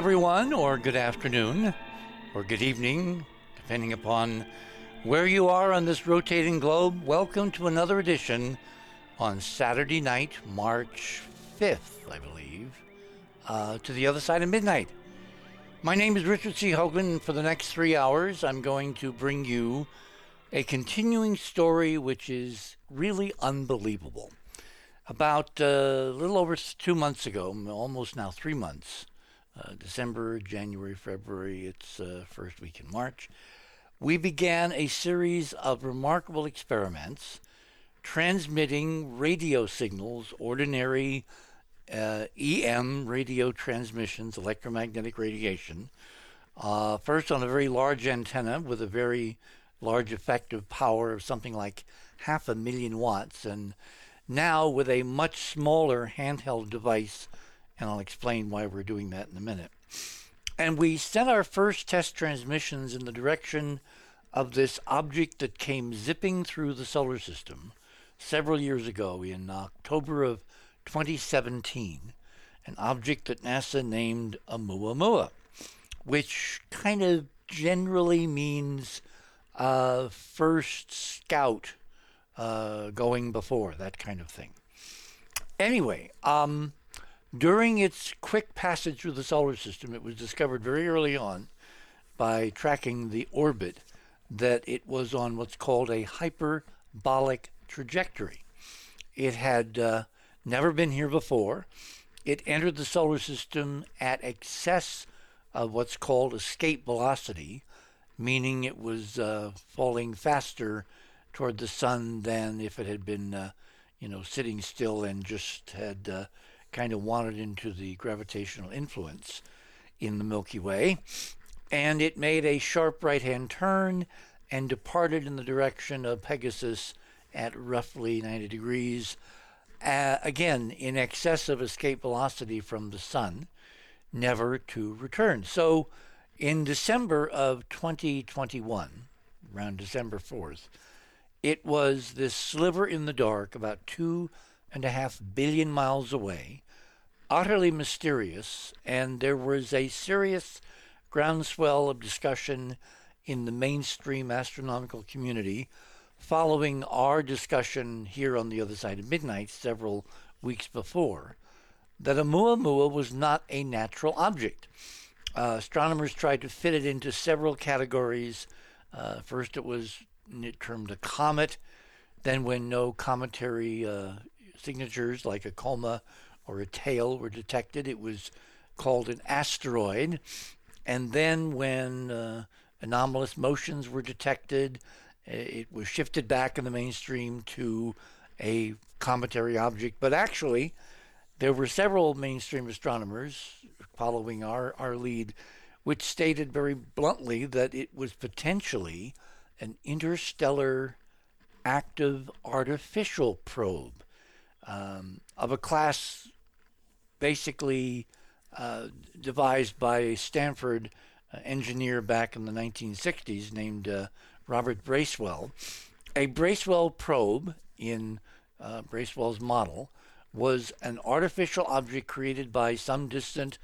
Everyone, or good afternoon, or good evening, depending upon where you are on this rotating globe. Welcome to another edition on Saturday night, March 5th, I believe, uh, to the other side of midnight. My name is Richard C. Hoagland, for the next three hours, I'm going to bring you a continuing story which is really unbelievable. About uh, a little over two months ago, almost now three months, uh, December, January, February, it's uh, first week in March, we began a series of remarkable experiments transmitting radio signals, ordinary uh, EM radio transmissions, electromagnetic radiation, uh, first on a very large antenna with a very large effective power of something like half a million watts, and now with a much smaller handheld device and I'll explain why we're doing that in a minute. And we sent our first test transmissions in the direction of this object that came zipping through the solar system several years ago in October of 2017, an object that NASA named Oumuamua, which kind of generally means uh, first scout uh, going before, that kind of thing. Anyway, um, during its quick passage through the solar system, it was discovered very early on by tracking the orbit that it was on what's called a hyperbolic trajectory. It had uh, never been here before. It entered the solar system at excess of what's called escape velocity, meaning it was uh, falling faster toward the sun than if it had been, uh, you know, sitting still and just had uh, kind of wandered into the gravitational influence in the Milky Way. And it made a sharp right hand turn and departed in the direction of Pegasus at roughly 90 degrees, uh, again, in excess of escape velocity from the sun, never to return. So in December of 2021, around December 4th, it was this sliver in the dark, about two and a half billion miles away, utterly mysterious, and there was a serious groundswell of discussion in the mainstream astronomical community following our discussion here on the other side of midnight several weeks before that a Oumuamua was not a natural object. Uh, astronomers tried to fit it into several categories. Uh, first, it was termed a comet. Then, when no cometary uh, signatures like a coma or a tail were detected, it was called an asteroid. And then, when uh, anomalous motions were detected, it was shifted back in the mainstream to a cometary object. But actually, there were several mainstream astronomers following our, our lead, which stated very bluntly that it was potentially an interstellar active artificial probe um, of a class basically uh, devised by a Stanford uh, engineer back in the 1960s named uh, Robert Bracewell. A Bracewell probe in uh, Bracewell's model was an artificial object created by some distant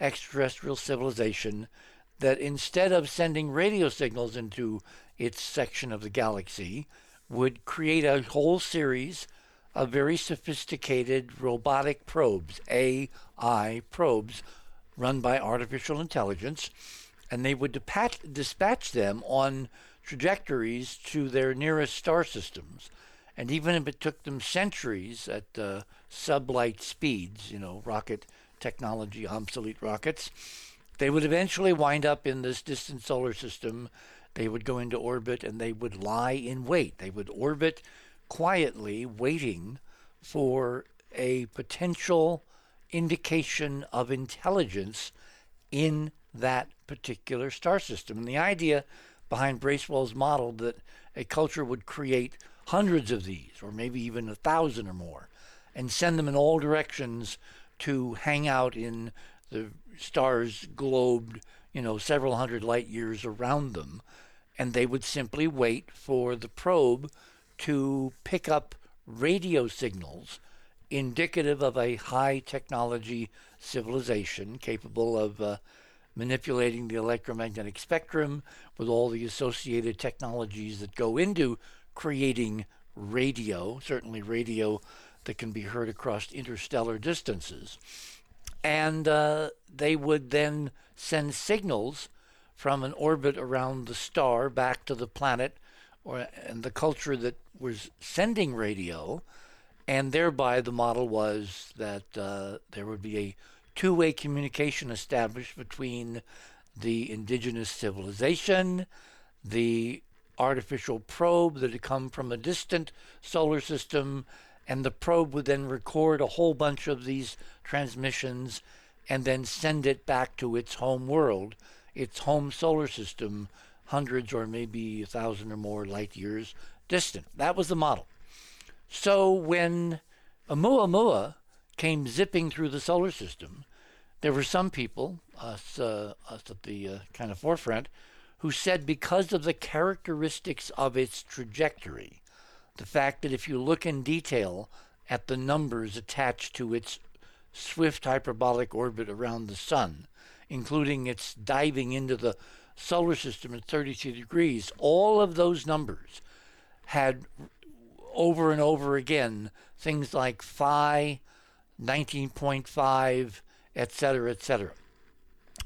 extraterrestrial civilization that instead of sending radio signals into its section of the galaxy, would create a whole series of very sophisticated robotic probes, AI probes, run by artificial intelligence, and they would dispatch, dispatch them on trajectories to their nearest star systems. And even if it took them centuries at uh, sublight speeds, you know, rocket technology, obsolete rockets, they would eventually wind up in this distant solar system. They would go into orbit and they would lie in wait. They would orbit quietly waiting for a potential indication of intelligence in that particular star system. And the idea behind Bracewell's model that a culture would create hundreds of these, or maybe even a thousand or more, and send them in all directions to hang out in the stars globed, you know, several hundred light years around them. And they would simply wait for the probe to pick up radio signals indicative of a high technology civilization capable of uh, manipulating the electromagnetic spectrum with all the associated technologies that go into creating radio, certainly radio that can be heard across interstellar distances. And uh, they would then send signals from an orbit around the star back to the planet or and the culture that was sending radio and thereby the model was that uh, there would be a two-way communication established between the indigenous civilization, the artificial probe that had come from a distant solar system, and the probe would then record a whole bunch of these transmissions and then send it back to its home world, its home solar system, hundreds or maybe a thousand or more light years distant. That was the model. So when Oumuamua came zipping through the solar system, there were some people, us, uh, us at the uh, kind of forefront, who said because of the characteristics of its trajectory, the fact that if you look in detail at the numbers attached to its swift hyperbolic orbit around the sun, including its diving into the solar system at 32 degrees, all of those numbers had over and over again things like phi, 19.5, etc., etc.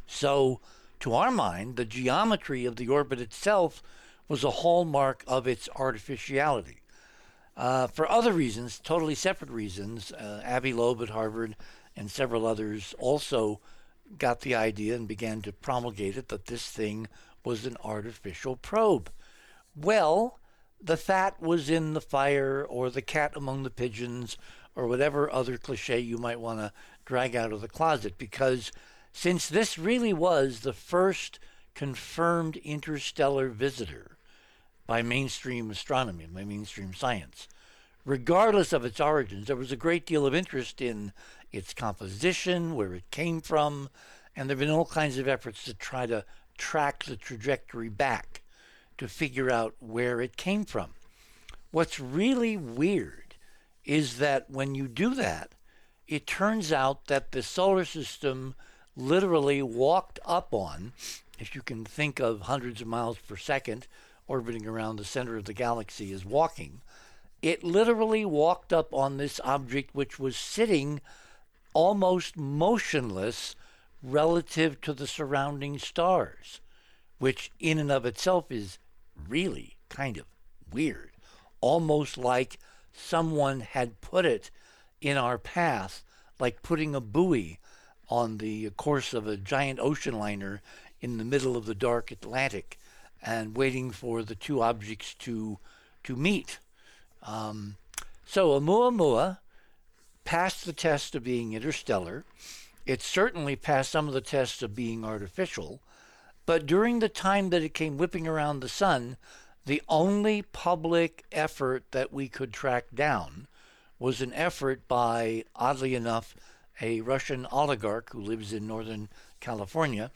So, to our mind, the geometry of the orbit itself was a hallmark of its artificiality. Uh, for other reasons, totally separate reasons, uh, Avi Loeb at Harvard and several others also got the idea and began to promulgate it that this thing was an artificial probe. Well, the fat was in the fire or the cat among the pigeons or whatever other cliche you might want to drag out of the closet because since this really was the first confirmed interstellar visitor by mainstream astronomy, by mainstream science, regardless of its origins, there was a great deal of interest in its composition, where it came from, and there have been all kinds of efforts to try to track the trajectory back to figure out where it came from. What's really weird is that when you do that, it turns out that the solar system literally walked up on, if you can think of hundreds of miles per second orbiting around the center of the galaxy as walking, it literally walked up on this object which was sitting almost motionless relative to the surrounding stars, which in and of itself is really kind of weird, almost like someone had put it in our path, like putting a buoy on the course of a giant ocean liner in the middle of the dark Atlantic and waiting for the two objects to to meet. Um, so Oumuamua passed the test of being interstellar. It certainly passed some of the tests of being artificial. But during the time that it came whipping around the sun, the only public effort that we could track down was an effort by, oddly enough, a Russian oligarch who lives in Northern California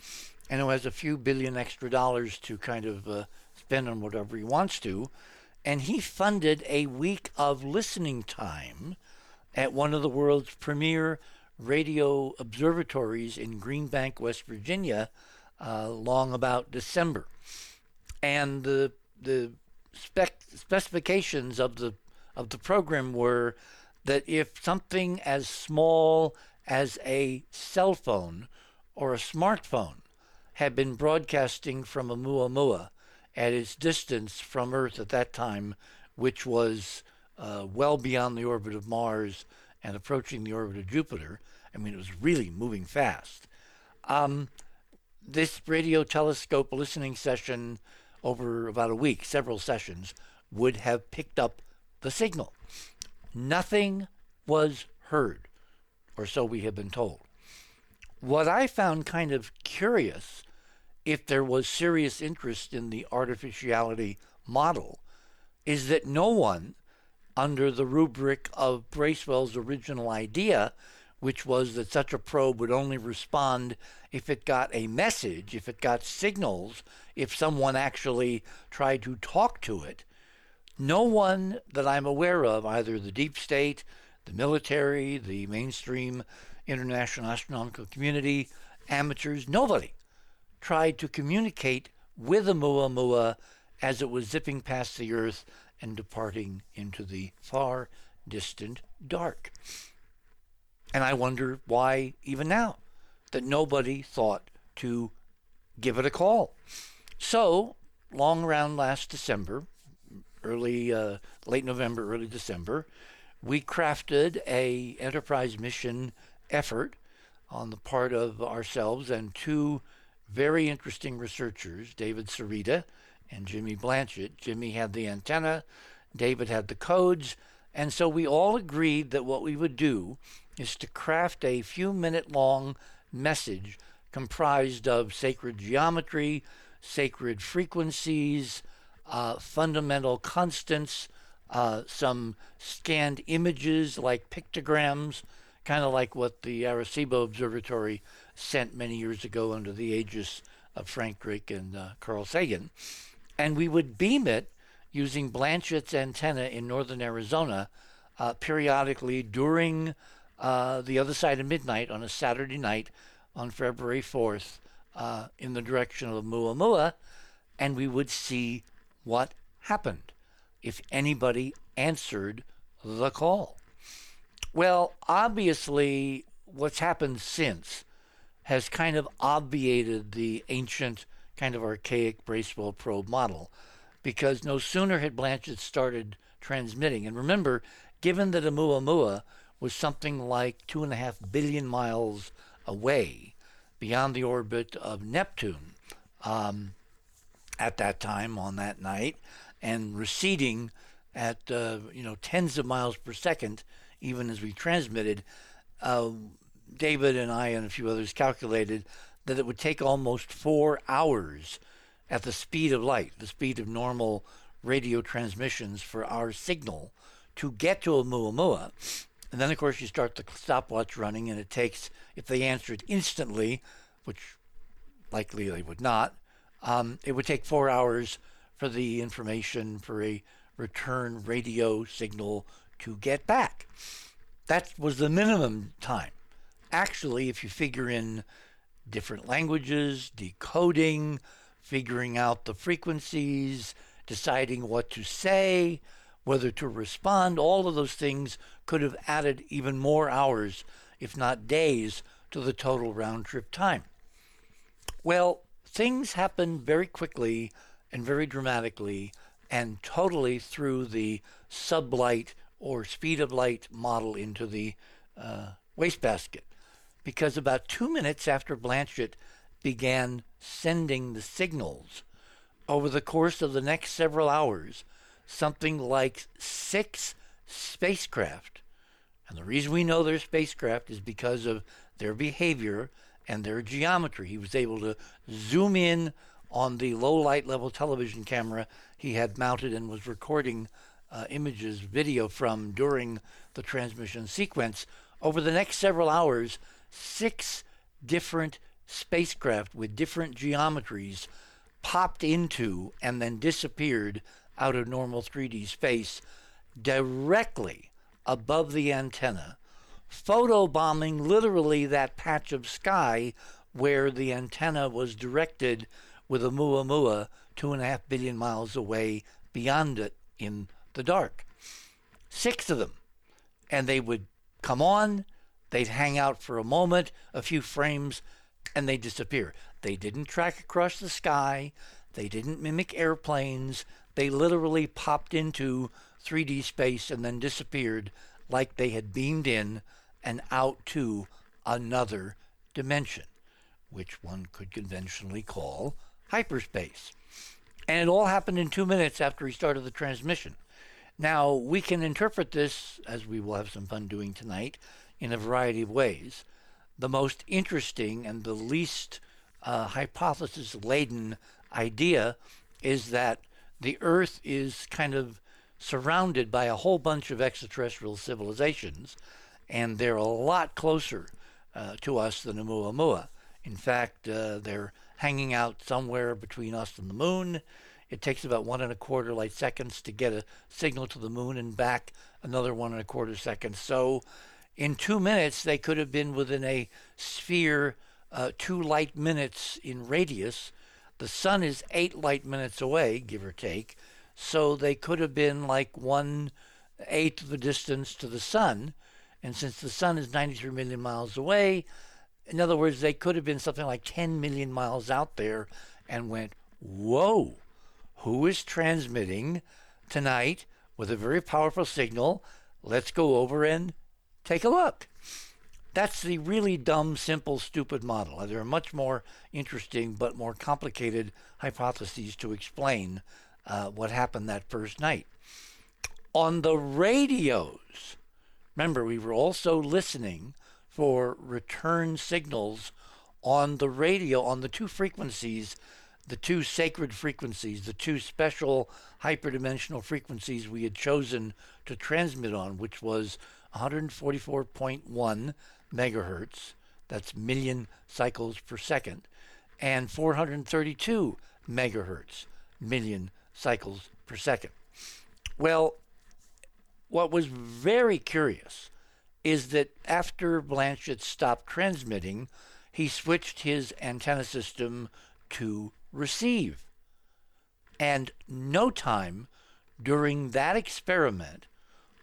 and who has a few billion extra dollars to kind of uh, spend on whatever he wants to. And he funded a week of listening time at one of the world's premier radio observatories in Greenbank, West Virginia, uh, long about December. And the the spec specifications of the of the program were that if something as small as a cell phone or a smartphone had been broadcasting from Oumuamua at its distance from Earth at that time, which was uh, well beyond the orbit of Mars and approaching the orbit of Jupiter. I mean, it was really moving fast. Um, this radio telescope listening session over about a week, several sessions, would have picked up the signal. Nothing was heard, or so we have been told. What I found kind of curious, if there was serious interest in the artificiality model, is that no one, under the rubric of Bracewell's original idea, which was that such a probe would only respond if it got a message, if it got signals, if someone actually tried to talk to it. No one that I'm aware of, either the deep state, the military, the mainstream international astronomical community, amateurs, nobody tried to communicate with Oumuamua as it was zipping past the Earth and departing into the far distant dark. And I wonder why, even now, that nobody thought to give it a call. So, long around last December, early, uh, late November, early December, we crafted a enterprise mission effort on the part of ourselves and two very interesting researchers, David Sereda and Jimmy Blanchett. Jimmy had the antenna, David had the codes, and so we all agreed that what we would do is to craft a few minute long message comprised of sacred geometry, sacred frequencies, uh, fundamental constants, uh, some scanned images like pictograms, kind of like what the Arecibo Observatory sent many years ago under the aegis of Frank Drake and uh, Carl Sagan. And we would beam it using Blanchett's antenna in northern Arizona uh, periodically during uh, the other side of midnight on a Saturday night on February 4th uh, in the direction of Oumuamua, and we would see what happened if anybody answered the call. Well, obviously, what's happened since has kind of obviated the ancient, kind of archaic Bracewell probe model because no sooner had Blanchett started transmitting, and remember, given that Oumuamua was something like two and a half billion miles away beyond the orbit of Neptune um, at that time on that night and receding at uh, you know tens of miles per second even as we transmitted. Uh, David and I and a few others calculated that it would take almost four hours at the speed of light, the speed of normal radio transmissions for our signal to get to Oumuamua. And then, of course, you start the stopwatch running, and it takes, if they answered instantly, which likely they would not, um, it would take four hours for the information for a return radio signal to get back. That was the minimum time. Actually, if you figure in different languages, decoding, figuring out the frequencies, deciding what to say, whether to respond, all of those things could have added even more hours, if not days, to the total round trip time. Well, things happen very quickly and very dramatically and totally through the sublight or speed of light model into the uh, wastebasket. Because about two minutes after Blanchett began sending the signals, over the course of the next several hours, something like six spacecraft, and the reason we know they're spacecraft is because of their behavior and their geometry. He was able to zoom in on the low light level television camera he had mounted and was recording uh, images, video from during the transmission sequence. Over the next several hours, six different spacecraft with different geometries popped into and then disappeared out of normal 3D space directly above the antenna, photobombing literally that patch of sky where the antenna was directed with Oumuamua two and a half billion miles away beyond it in the dark. Six of them. And they would come on, they'd hang out for a moment, a few frames, and they disappear. They didn't track across the sky, they didn't mimic airplanes, they literally popped into 3D space and then disappeared like they had beamed in and out to another dimension, which one could conventionally call hyperspace. And it all happened in two minutes after he started the transmission. Now, we can interpret this, as we will have some fun doing tonight, in a variety of ways. The most interesting and the least uh, hypothesis laden idea is that the Earth is kind of surrounded by a whole bunch of extraterrestrial civilizations, and they're a lot closer uh, to us than Oumuamua. In fact, uh, they're hanging out somewhere between us and the moon it takes about one and a quarter light seconds to get a signal to the moon and back another one and a quarter seconds. So in two minutes, they could have been within a sphere uh, two light minutes in radius. The sun is eight light minutes away, give or take. So they could have been like one eighth of the distance to the sun. And since the sun is 93 million miles away, in other words, they could have been something like 10 million miles out there and went, whoa, who is transmitting tonight with a very powerful signal? Let's go over and take a look. That's the really dumb, simple, stupid model. There are much more interesting but more complicated hypotheses to explain uh, what happened that first night. On the radios, remember, we were also listening for return signals on the radio on the two frequencies, the two sacred frequencies, the two special hyperdimensional frequencies we had chosen to transmit on, which was 144.1 megahertz, that's million cycles per second, and 432 megahertz, million cycles per second. Well, what was very curious is that after Blanchett stopped transmitting, he switched his antenna system to receive. And no time during that experiment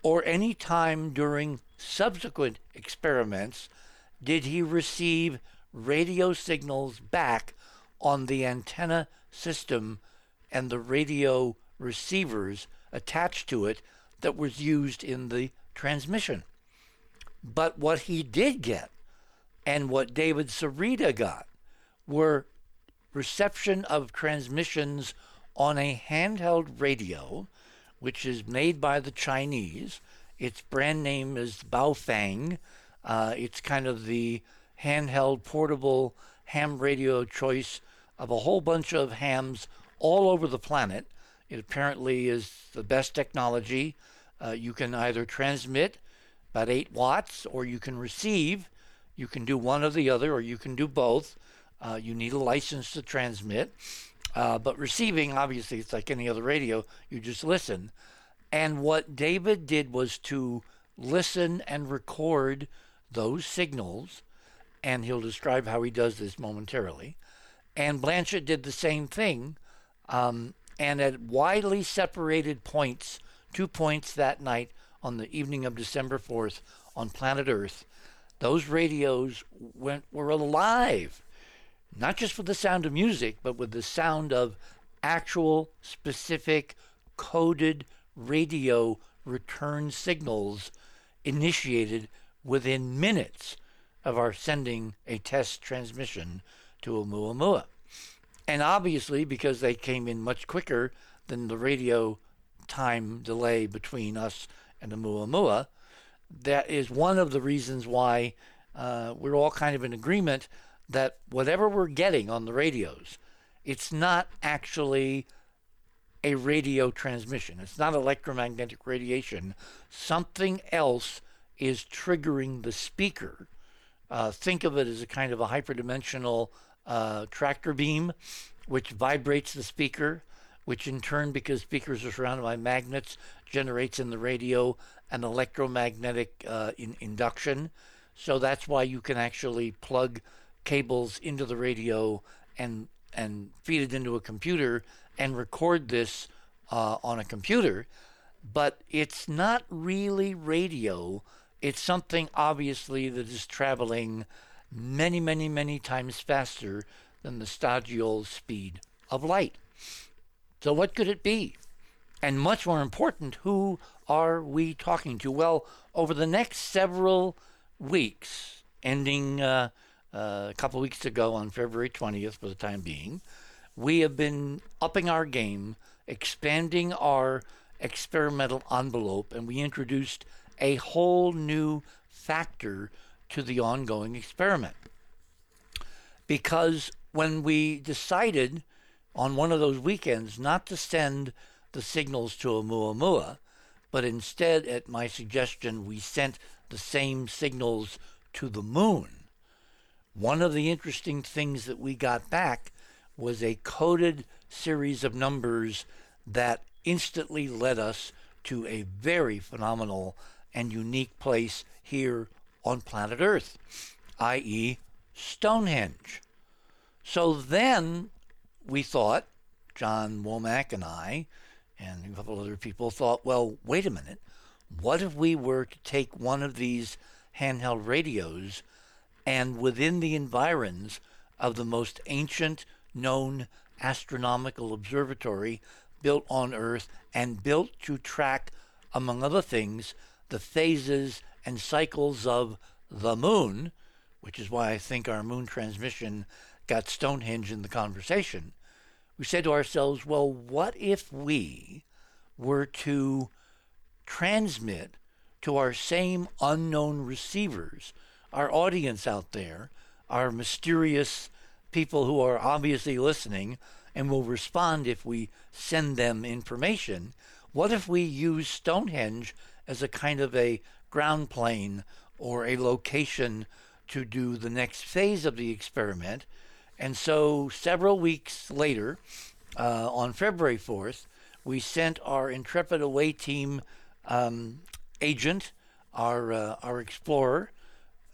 or any time during subsequent experiments did he receive radio signals back on the antenna system and the radio receivers attached to it that was used in the transmission. But what he did get and what David Sereda got were reception of transmissions on a handheld radio, which is made by the Chinese. Its brand name is Baofeng. Uh, it's kind of the handheld portable ham radio choice of a whole bunch of hams all over the planet. It apparently is the best technology. Uh, you can either transmit about 8 watts or you can receive. You can do one or the other, or you can do both. Uh, you need a license to transmit. Uh, but receiving, obviously, it's like any other radio, you just listen. And what David did was to listen and record those signals, and he'll describe how he does this momentarily. And Blanchett did the same thing um, and at widely separated points, two points that night on the evening of December 4th on planet Earth, those radios went were alive, not just with the sound of music, but with the sound of actual specific coded radio return signals initiated within minutes of our sending a test transmission to Oumuamua. And obviously, because they came in much quicker than the radio time delay between us and Oumuamua, that is one of the reasons why uh, we're all kind of in agreement that whatever we're getting on the radios, it's not actually a radio transmission. It's not electromagnetic radiation. Something else is triggering the speaker. Uh, think of it as a kind of a hyperdimensional uh, tractor beam, which vibrates the speaker, which in turn, because speakers are surrounded by magnets, generates in the radio an electromagnetic uh, in induction. So that's why you can actually plug cables into the radio and and feed it into a computer and record this uh, on a computer. But it's not really radio. It's something obviously that is traveling many, many, many times faster than the stadial speed of light. So, what could it be? And much more important, who are we talking to? Well, over the next several weeks, ending uh, uh, a couple weeks ago on February 20th for the time being, we have been upping our game, expanding our experimental envelope, and we introduced a whole new factor to the ongoing experiment. Because when we decided on one of those weekends not to send the signals to Oumuamua, but instead, at my suggestion, we sent the same signals to the moon. One of the interesting things that we got back was a coded series of numbers that instantly led us to a very phenomenal and unique place here on planet Earth, i.e., Stonehenge. So then we thought, Jon Womack and I, and a couple other people thought, well, wait a minute. What if we were to take one of these handheld radios and within the environs of the most ancient known astronomical observatory built on Earth and built to track, among other things, the phases and cycles of the moon, which is why I think our moon transmission got Stonehenge in the conversation. We said to ourselves, well, what if we were to transmit to our same unknown receivers, our audience out there, our mysterious people who are obviously listening and will respond if we send them information. What if we use Stonehenge as a kind of a ground plane or a location to do the next phase of the experiment? And so, several weeks later, uh, on February 4th, we sent our Intrepid Away team um, agent, our, uh, our explorer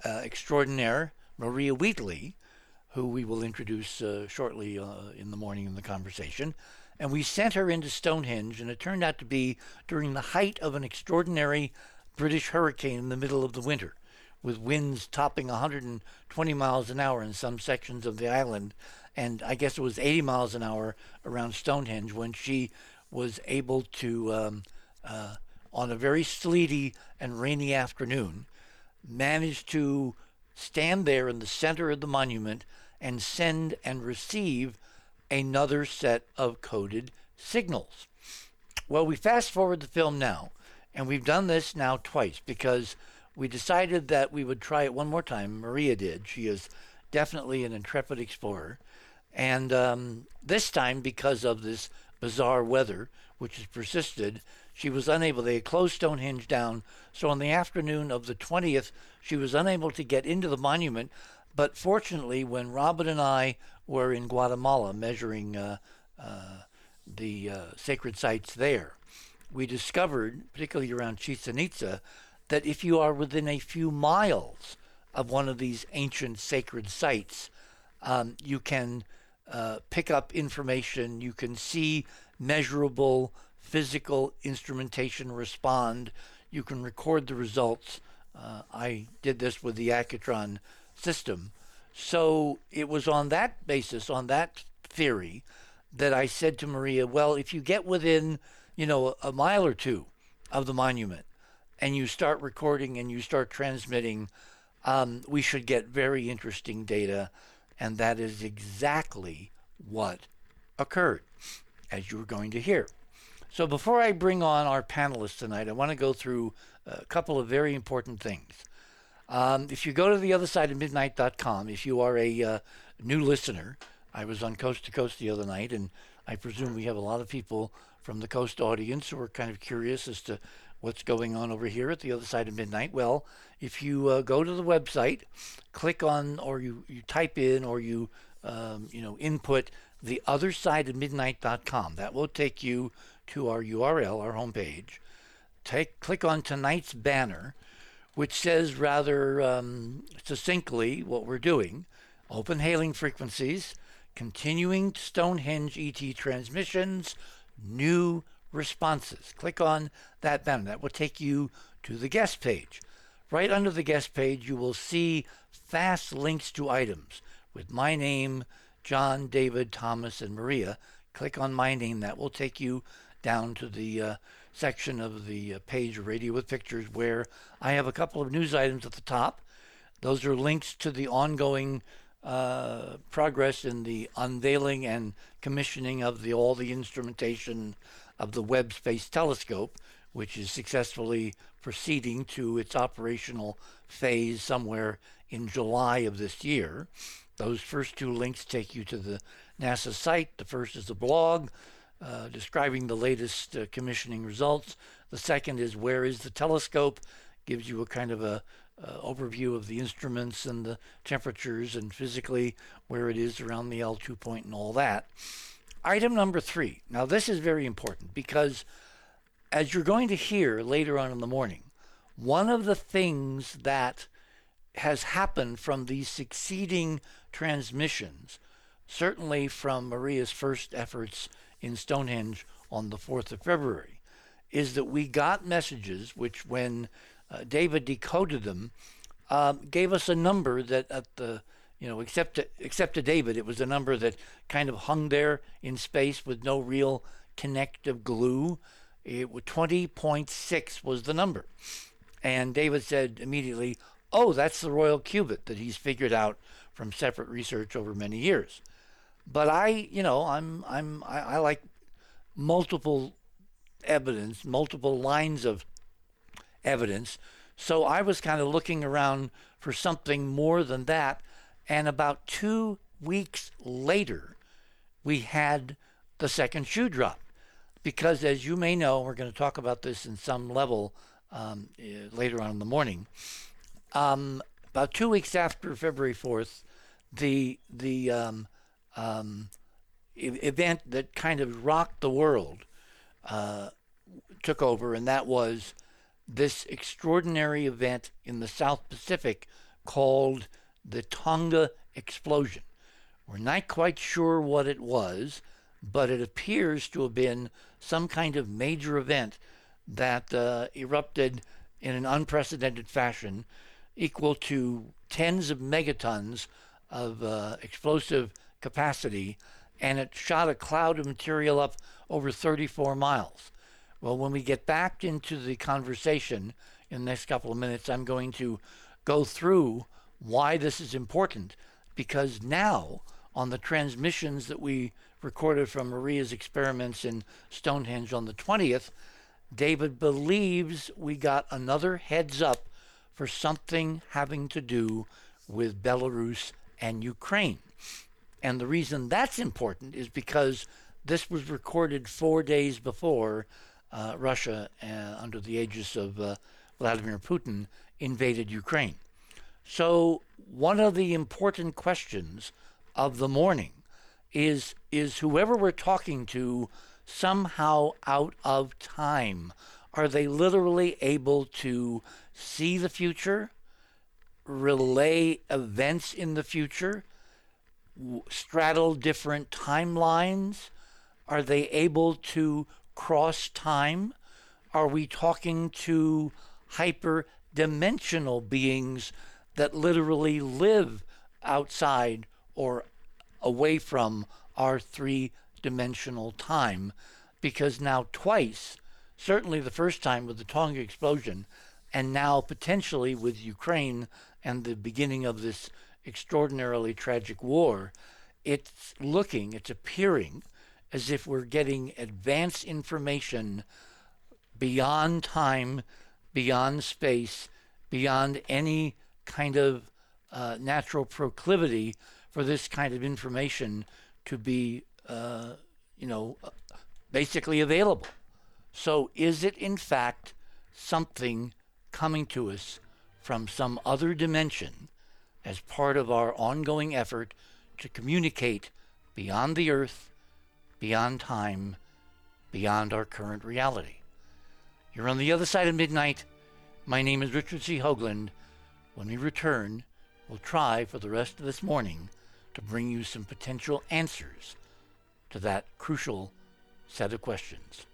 uh, extraordinaire, Maria Wheatley, who we will introduce uh, shortly uh, in the morning in the conversation. And we sent her into Stonehenge, and it turned out to be during the height of an extraordinary British hurricane in the middle of the winter, with winds topping 120 miles an hour in some sections of the island. And I guess it was 80 miles an hour around Stonehenge when she was able to, um, uh, on a very sleety and rainy afternoon, manage to stand there in the center of the monument and send and receive another set of coded signals. Well, we fast forward the film now, and we've done this now twice because we decided that we would try it one more time. Maria did. She is definitely an intrepid explorer. And um, this time, because of this bizarre weather, which has persisted, she was unable. They had closed Stonehenge down. So on the afternoon of the 20th, she was unable to get into the monument but fortunately, when Robin and I were in Guatemala measuring uh, uh, the uh, sacred sites there, we discovered, particularly around Chichen Itza, that if you are within a few miles of one of these ancient sacred sites, um, you can uh, pick up information, you can see measurable physical instrumentation respond, you can record the results. Uh, I did this with the Accutron system. So it was on that basis, on that theory, that I said to Maria, well, if you get within, you know, a mile or two of the monument and you start recording and you start transmitting, um, we should get very interesting data. And that is exactly what occurred, as you were going to hear. So before I bring on our panelists tonight, I want to go through a couple of very important things. Um, if you go to the other side of midnight.com, if you are a uh, new listener, I was on Coast to Coast the other night, and I presume we have a lot of people from the Coast audience who are kind of curious as to what's going on over here at the other side of midnight. Well, if you uh, go to the website, click on, or you, you type in, or you um, you know input the other side of midnight.com, that will take you to our URL, our homepage. Take click on tonight's banner which says rather um, succinctly what we're doing open hailing frequencies, continuing Stonehenge ET transmissions, new responses. Click on that banner. That will take you to the guest page. Right under the guest page, you will see fast links to items with my name, Jon, David, Thomas, and Maria. Click on my name. That will take you down to the uh, section of the uh, page Radio with Pictures where I have a couple of news items at the top. Those are links to the ongoing uh, progress in the unveiling and commissioning of the all the instrumentation of the Webb Space Telescope, which is successfully proceeding to its operational phase somewhere in July of this year. Those first two links take you to the NASA site. The first is a blog. Uh, describing the latest uh, commissioning results. The second is where is the telescope, gives you a kind of a uh, overview of the instruments and the temperatures and physically where it is around the L2 point and all that. Item number three. Now, this is very important because as you're going to hear later on in the morning, one of the things that has happened from these succeeding transmissions, certainly from Maria's first efforts in Stonehenge on the 4th of February, is that we got messages which, when uh, David decoded them, um, gave us a number that at the you know, except to, except to David, it was a number that kind of hung there in space with no real connective glue. It was 20.6 was the number. And David said immediately, "Oh, that's the royal cubit that he's figured out from separate research over many years." But I, you know, I'm I'm I, I like multiple evidence, multiple lines of evidence. So I was kind of looking around for something more than that. And about two weeks later, we had the second shoe drop. Because as you may know, we're going to talk about this in some level um, uh, later on in the morning. Um, about two weeks after February 4th, the, the um, um event that kind of rocked the world uh, took over, and that was this extraordinary event in the South Pacific called the Tonga explosion. We're not quite sure what it was, but it appears to have been some kind of major event that uh, erupted in an unprecedented fashion, equal to tens of megatons of uh, explosive capacity, and it shot a cloud of material up over 34 miles. Well, when we get back into the conversation in the next couple of minutes, I'm going to go through why this is important because now on the transmissions that we recorded from Maria's experiments in Stonehenge on the 20th, David believes we got another heads up for something having to do with Belarus and Ukraine. And the reason that's important is because this was recorded four days before uh, Russia, uh, under the aegis of uh, Vladimir Putin, invaded Ukraine. So, one of the important questions of the morning is is whoever we're talking to somehow out of time? Are they literally able to see the future, relay events in the future, straddle different timelines? Are they able to cross time? Are we talking to hyperdimensional beings that literally live outside or away from our three dimensional time? Because now, twice, certainly the first time with the Tonga explosion, and now potentially with Ukraine and the beginning of this extraordinarily tragic war, it's looking, it's appearing as if we're getting advanced information beyond time, beyond space, beyond any kind of uh, natural proclivity for this kind of information to be, uh, you know, basically available. So, is it in fact something coming to us from some other dimension as part of our ongoing effort to communicate beyond the earth, beyond time, beyond our current reality? You're on the other side of midnight. My name is Richard C. Hoagland. When we return, we'll try for the rest of this morning to bring you some potential answers to that crucial set of questions.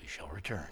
We shall return.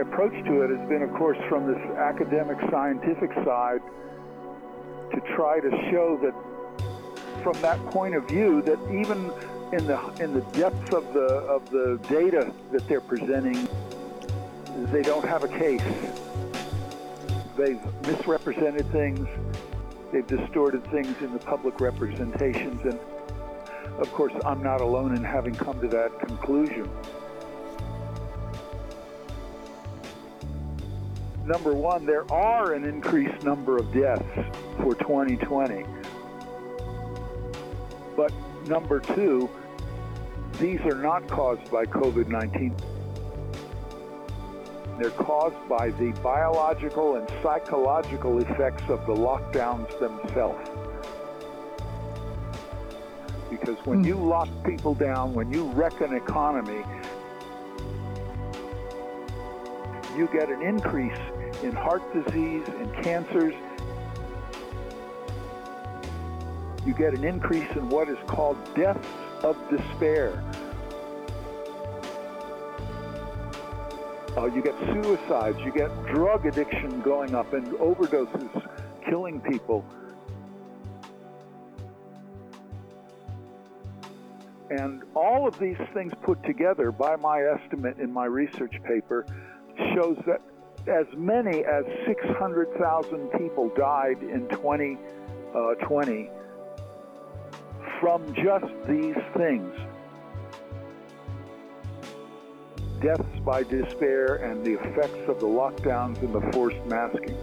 My approach to it has been, of course, from this academic scientific side to try to show that from that point of view that even in the in the depth of the of the data that they're presenting, they don't have a case. They've misrepresented things. They've distorted things in the public representations, and of course, I'm not alone in having come to that conclusion. Number one, there are an increased number of deaths for 2020. But number two, these are not caused by COVID 19. They're caused by the biological and psychological effects of the lockdowns themselves. Because when hmm. you lock people down, when you wreck an economy, you get an increase in heart disease and cancers. You get an increase in what is called deaths of despair. Uh, you get suicides, you get drug addiction going up, and overdoses killing people. And all of these things put together, by my estimate in my research paper, shows that as many as 600,000 people died in 2020 uh, from just these things deaths by despair and the effects of the lockdowns and the forced masking.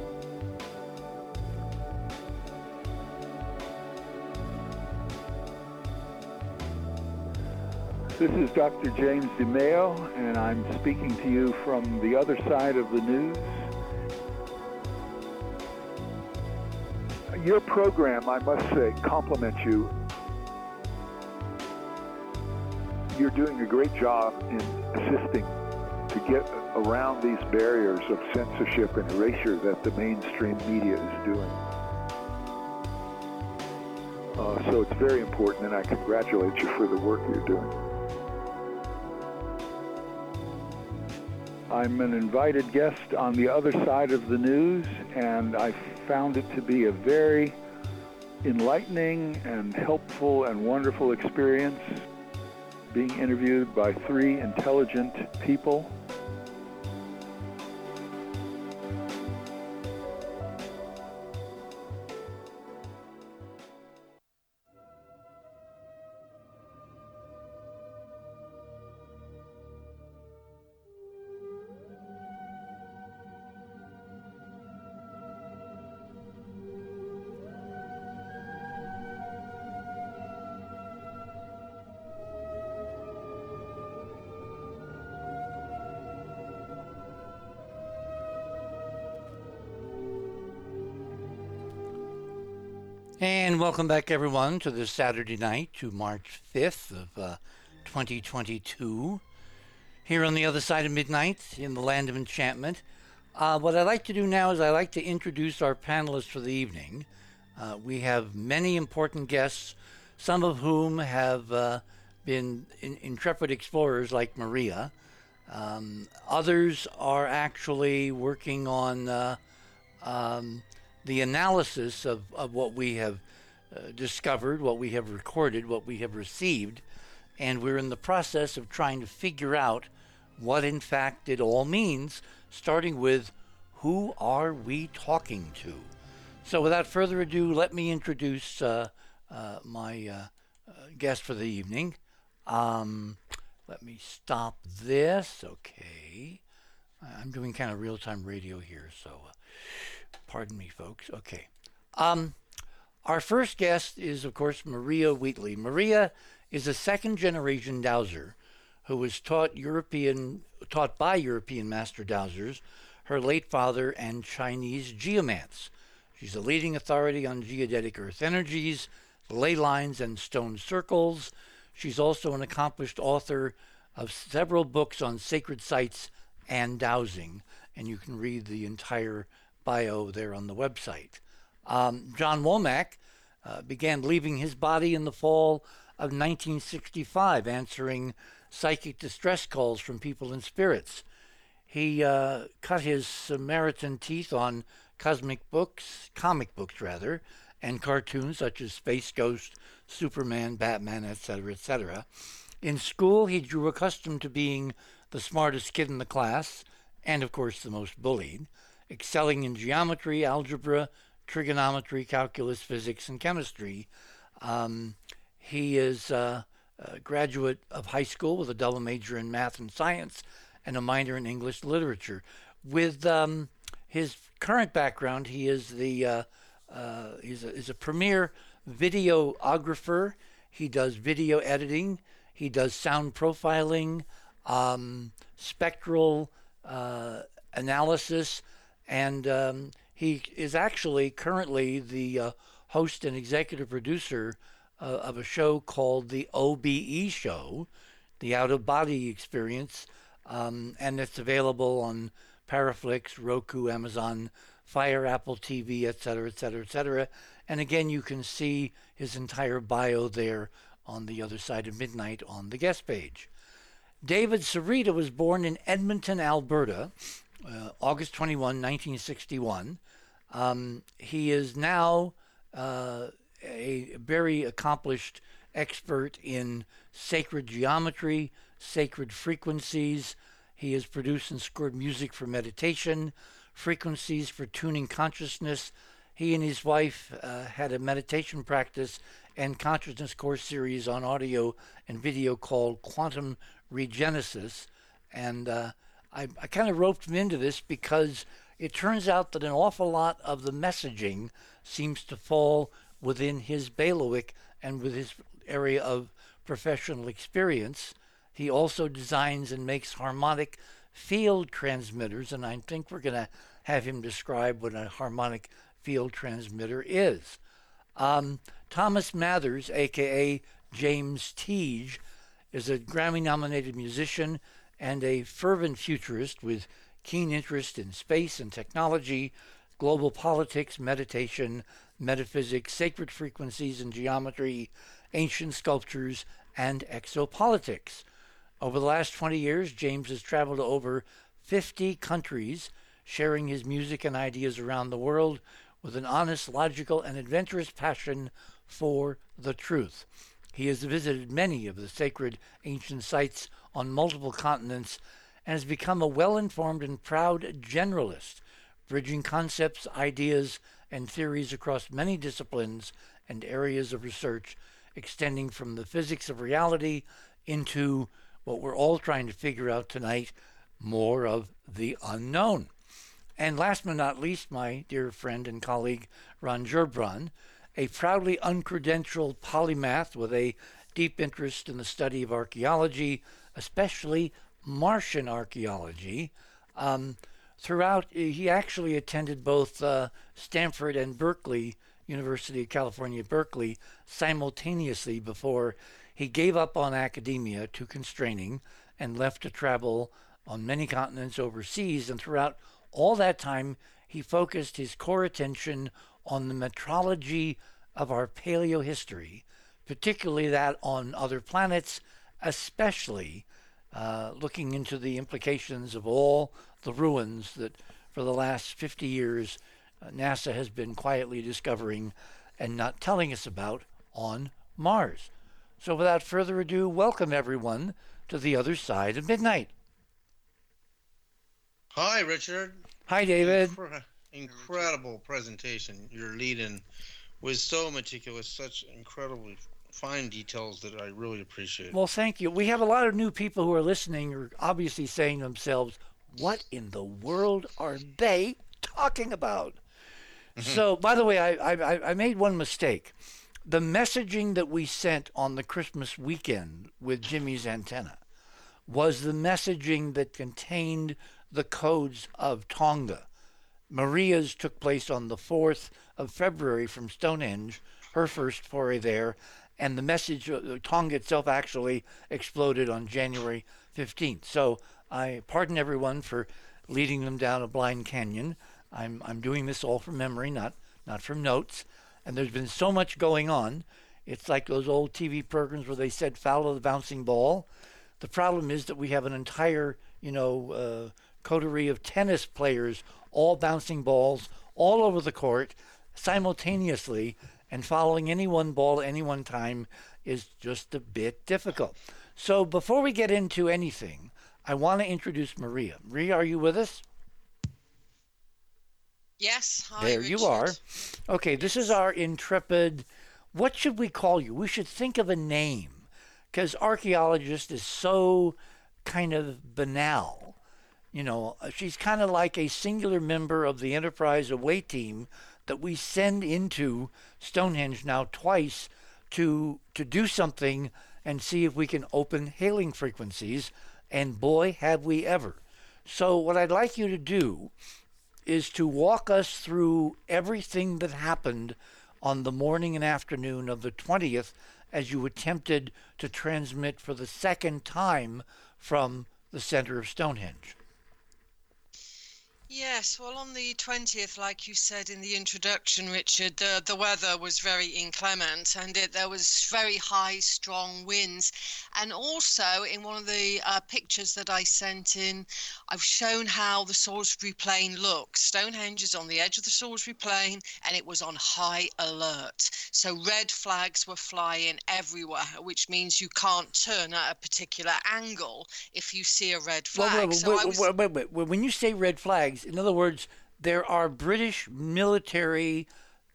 This is Dr. James DeMeo, and I'm speaking to you from the other side of the news. Your program, I must say, compliments you. You're doing a great job in assisting to get around these barriers of censorship and erasure that the mainstream media is doing. Uh, so it's very important, and I congratulate you for the work you're doing. I'm an invited guest on the other side of the news, and I found it to be a very enlightening and helpful and wonderful experience being interviewed by three intelligent people welcome back, everyone, to this Saturday night, to March 5th of uh, 2022. Here on the other side of midnight, in the land of enchantment. Uh, what I'd like to do now is I'd like to introduce our panelists for the evening. Uh, we have many important guests, some of whom have uh, been in- intrepid explorers like Maria. Um, others are actually working on uh, um, the analysis of, of what we have uh, discovered, what we have recorded, what we have received, and we're in the process of trying to figure out what in fact it all means, starting with who are we talking to? So, without further ado, let me introduce uh, uh, my uh, uh, guest for the evening. Um, let me stop this. Okay. I'm doing kind of real time radio here, so Pardon me, folks. Okay. Um, our first guest is, of course, Maria Wheatley. Maria is a second generation dowser who was taught European taught by European master dowsers, her late father and Chinese geomants. She's a leading authority on geodetic earth energies, ley lines, and stone circles. She's also an accomplished author of several books on sacred sites and dowsing, and you can read the entire bio there on the website. Um, Jon Womack uh, began leaving his body in the fall of 1965, answering psychic distress calls from people in spirits. He uh, cut his Samaritan teeth on cosmic books, comic books rather, and cartoons such as Space Ghost, Superman, Batman, etc., etc. In school, he grew accustomed to being the smartest kid in the class, and of course the most bullied, excelling in geometry, algebra, trigonometry, calculus, physics, and chemistry. Um, he is uh, a graduate of high school with a double major in math and science and a minor in English literature. With um, his current background, he is the uh, uh, he's, a, he's a premier videographer. He does video editing. He does sound profiling, um, spectral uh, analysis, and um, he is actually currently the uh, host and executive producer uh, of a show called the OBE Show, the Out of Body Experience, um, and it's available on Paraflix, Roku, Amazon Fire, Apple TV, etc., etc., etc. And again, you can see his entire bio there on the other side of midnight on the guest page. David Sereda was born in Edmonton, Alberta, uh, August 21, 1961. Um, he is now uh, a very accomplished expert in sacred geometry, sacred frequencies. He has produced and scored music for meditation, frequencies for tuning consciousness. He and his wife uh, had a meditation practice and consciousness course series on audio and video called Quantum Regenesis. And uh, I, I kind of roped him into this because it turns out that an awful lot of the messaging seems to fall within his bailiwick and with his area of professional experience. He also designs and makes harmonic field transmitters, and I think we're going to have him describe what a harmonic field transmitter is. Um, Thomas Mathers, aka James Teague, is a Grammy nominated musician and a fervent futurist with keen interest in space and technology, global politics, meditation, metaphysics, sacred frequencies and geometry, ancient sculptures, and exopolitics. Over the last 20 years, James has traveled to over 50 countries, sharing his music and ideas around the world with an honest, logical, and adventurous passion for the truth. He has visited many of the sacred ancient sites on multiple continents and has become a well informed and proud generalist, bridging concepts, ideas, and theories across many disciplines and areas of research, extending from the physics of reality into what we're all trying to figure out tonight more of the unknown. And last but not least, my dear friend and colleague Ron Gerbron, a proudly uncredentialed polymath with a deep interest in the study of archaeology, especially Martian archaeology. Um, throughout, he actually attended both uh, Stanford and Berkeley, University of California, Berkeley, simultaneously before he gave up on academia to constraining and left to travel on many continents overseas. And throughout all that time, he focused his core attention on the metrology of our paleo history, particularly that on other planets, especially uh, looking into the implications of all the ruins that for the last 50 years uh, NASA has been quietly discovering and not telling us about on Mars. So, without further ado, welcome everyone to the other side of midnight. Hi, Richard. Hi, David. Incre- incredible presentation. you're leading was so meticulous, such incredibly fine details that I really appreciate. Well, thank you. We have a lot of new people who are listening, are obviously saying to themselves, "What in the world are they talking about?" Mm-hmm. so, by the way, I, I I made one mistake the messaging that we sent on the Christmas weekend with Jimmy's antenna was the messaging that contained the codes of Tonga. Maria's took place on the 4th of February from Stonehenge, her first foray there, and the message, uh, Tonga itself actually exploded on January 15th. So I pardon everyone for leading them down a blind canyon. I'm, I'm doing this all from memory, not, not from notes and there's been so much going on. It's like those old TV programs where they said follow the bouncing ball. The problem is that we have an entire, you know, uh, coterie of tennis players all bouncing balls all over the court simultaneously, and following any one ball at any one time is just a bit difficult. So before we get into anything, I want to introduce Maria. Maria, are you with us? Yes. Hi, there Richard. you are. Okay, this is our intrepid. What should we call you? We should think of a name because archaeologist is so kind of banal. You know, uh, she's kind of like a singular member of the Enterprise away team that we send into Stonehenge now twice to to do something and see if we can open hailing frequencies. And boy, have we ever. So, what I'd like you to do is to walk us through everything that happened on the morning and afternoon of the 20th as you attempted to transmit for the second time from the center of Stonehenge. Yes, well, on the 20th, like you said in the introduction, Richard, the, the weather was very inclement and it, there was very high, strong winds. And also, in one of the uh, pictures that I sent in, I've shown how the Salisbury Plain looks. Stonehenge is on the edge of the Salisbury Plain and it was on high alert. So red flags were flying everywhere, which means you can't turn at a particular angle if you see a red flag. Wait, wait, so wait, was... wait, wait, wait. When you say red flags, in other words, there are British military,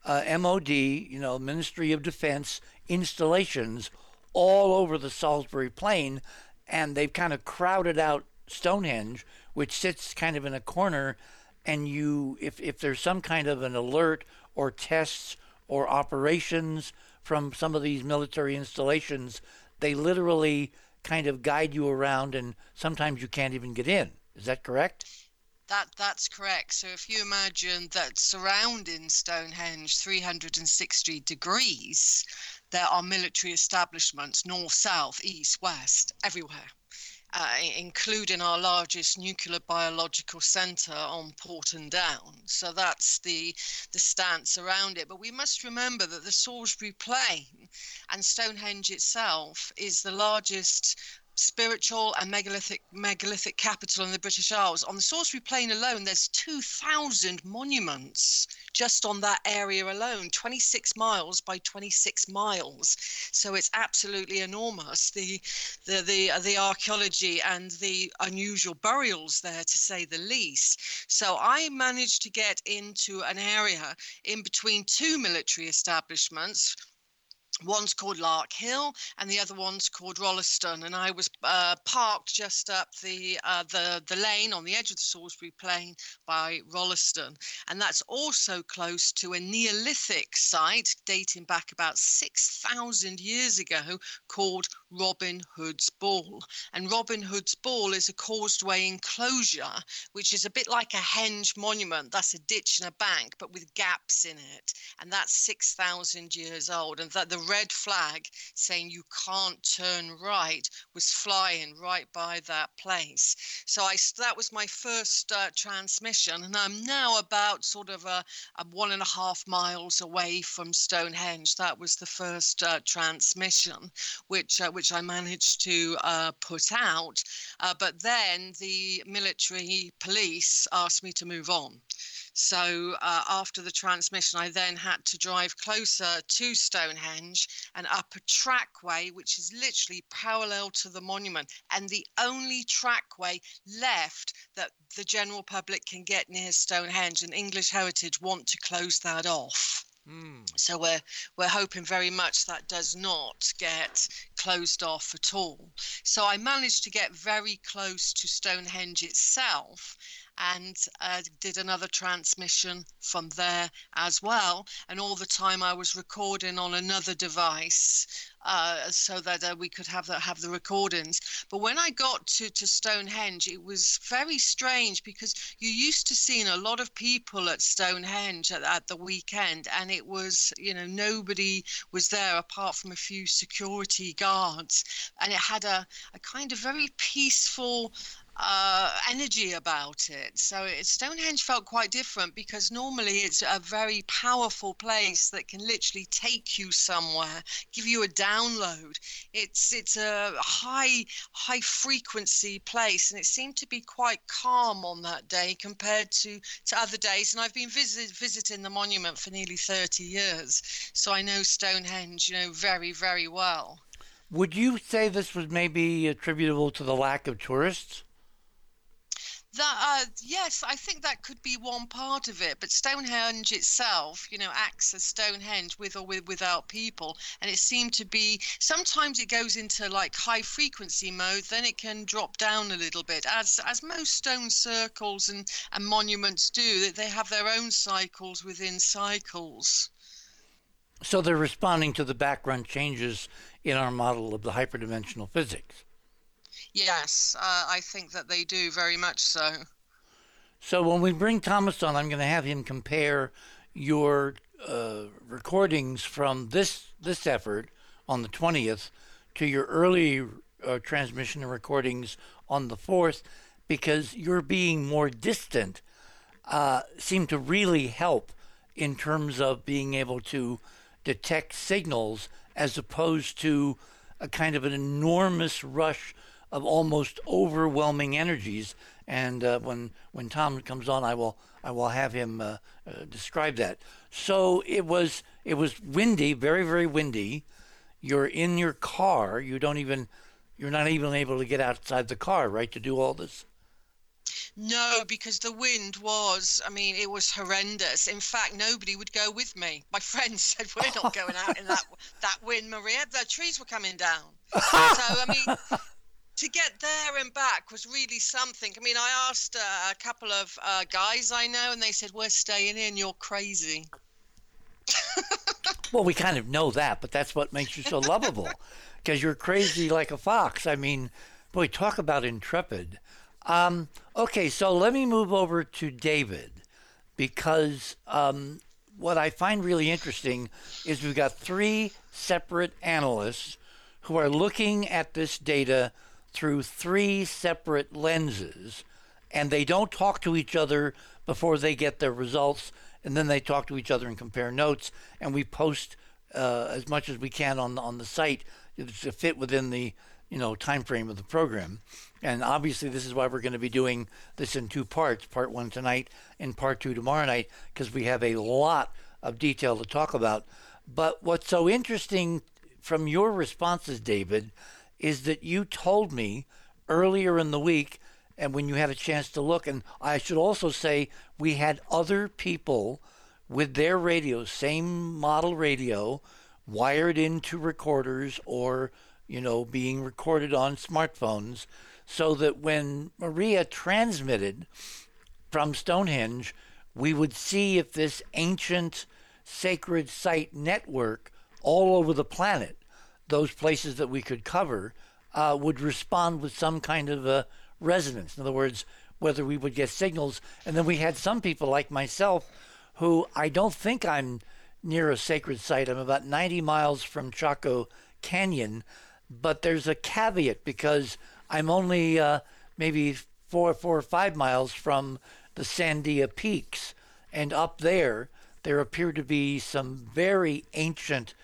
uh, MOD, you know, Ministry of Defense installations all over the Salisbury Plain, and they've kind of crowded out Stonehenge, which sits kind of in a corner. And you, if if there's some kind of an alert or tests or operations from some of these military installations, they literally kind of guide you around, and sometimes you can't even get in. Is that correct? That that's correct. So if you imagine that surrounding Stonehenge 360 degrees, there are military establishments north, south, east, west, everywhere. Uh, including our largest nuclear biological center on Porton Down. So that's the the stance around it. But we must remember that the Salisbury Plain and Stonehenge itself is the largest spiritual and megalithic megalithic capital in the British Isles. On the Salisbury Plain alone, there's 2,000 monuments just on that area alone, 26 miles by 26 miles. So it's absolutely enormous. The the the uh, the archaeology and the unusual burials there, to say the least. So I managed to get into an area in between two military establishments one's called Larkhill and the other one's called Rolleston. And I was uh, parked just up the, uh, the the lane on the edge of the Salisbury Plain by Rolleston, and that's also close to a Neolithic site dating back about six thousand years ago called Robin Hood's Ball. And Robin Hood's Ball is a causeway enclosure, which is a bit like a henge monument. That's a ditch and a bank, but with gaps in it, and that's six thousand years old. And that the red flag saying you can't turn right was flying right by that place. So I that was my first uh, transmission, and I'm now about sort of a, a, one and a half miles away from Stonehenge. That was the first uh, transmission, which uh, which I managed to uh, put out. Uh, but then the military police asked me to move on. So uh, after the transmission, I then had to drive closer to Stonehenge and up a trackway, which is literally parallel to the monument, and the only trackway left that the general public can get near Stonehenge. And English Heritage want to close that off. Mm. So we're we're hoping very much that does not get closed off at all. So I managed to get very close to Stonehenge itself and uh, did another transmission from there as well. And all the time I was recording on another device uh, so that uh, we could have the, have the recordings. But when I got to, to Stonehenge, it was very strange because you used to seeing a lot of people at Stonehenge at, at the weekend, and it was you know nobody was there apart from a few security guards, and it had a, a kind of very peaceful uh, energy about it. So Stonehenge felt quite different because normally it's a very powerful place that can literally take you somewhere, give you a download. It's it's a high high frequency place, and it seemed to be quite calm on that day compared to to other days. And I've been visit, visiting the monument for nearly thirty years, so I know Stonehenge, you know, very very well. Would you say this was maybe attributable to the lack of tourists? That uh, yes, I think that could be one part of it. But Stonehenge itself, you know, acts as Stonehenge with or with, without people, and it seemed to be. Sometimes it goes into like high frequency mode, then it can drop down a little bit, as as most stone circles and and monuments do. That They have their own cycles within cycles. So they're responding to the background changes in our model of the hyperdimensional physics. Yes, uh, I think that they do very much so. So when we bring Thomas on, I'm going to have him compare your uh, recordings from this this effort on the 20th to your early uh, transmission and recordings on the 4th, because your being more distant uh, seemed to really help in terms of being able to detect signals as opposed to a kind of an enormous rush of almost overwhelming energies. And uh, when when Tom comes on, I will I will have him uh, uh, describe that. So it was it was windy, very very windy. You're in your car. You don't even you're not even able to get outside the car, right, to do all this. No, because the wind was, I mean, it was horrendous. In fact, nobody would go with me. My friends said, We're not going out in that that wind, Maria. The trees were coming down. so, I mean, to get there and back was really something. I mean, I asked uh, a couple of uh, guys I know, and they said, "We're staying in. You're crazy." well, we kind of know that, but that's what makes you so lovable, because you're crazy like a fox. I mean, boy, talk about intrepid. Um, okay, so let me move over to David, because um, what I find really interesting is we've got three separate analysts who are looking at this data through three separate lenses, and they don't talk to each other before they get their results, and then they talk to each other and compare notes, and we post uh, as much as we can on on the site to fit within the you know time frame of the program. And obviously, this is why we're going to be doing this in two parts: part one tonight and part two tomorrow night, because we have a lot of detail to talk about. But what's so interesting from your responses, David, is that you told me earlier in the week and when you had a chance to look and I should also say we had other people with their radios same model radio wired into recorders or you know being recorded on smartphones so that when Maria transmitted from Stonehenge we would see if this ancient sacred site network all over the planet those places that we could cover uh, would respond with some kind of a resonance. In other words, whether we would get signals. And then we had some people like myself who I don't think I'm near a sacred site. I'm about 90 miles from Chaco Canyon, but there's a caveat because I'm only uh, maybe four, four or five miles from the Sandia Peaks. And up there, there appear to be some very ancient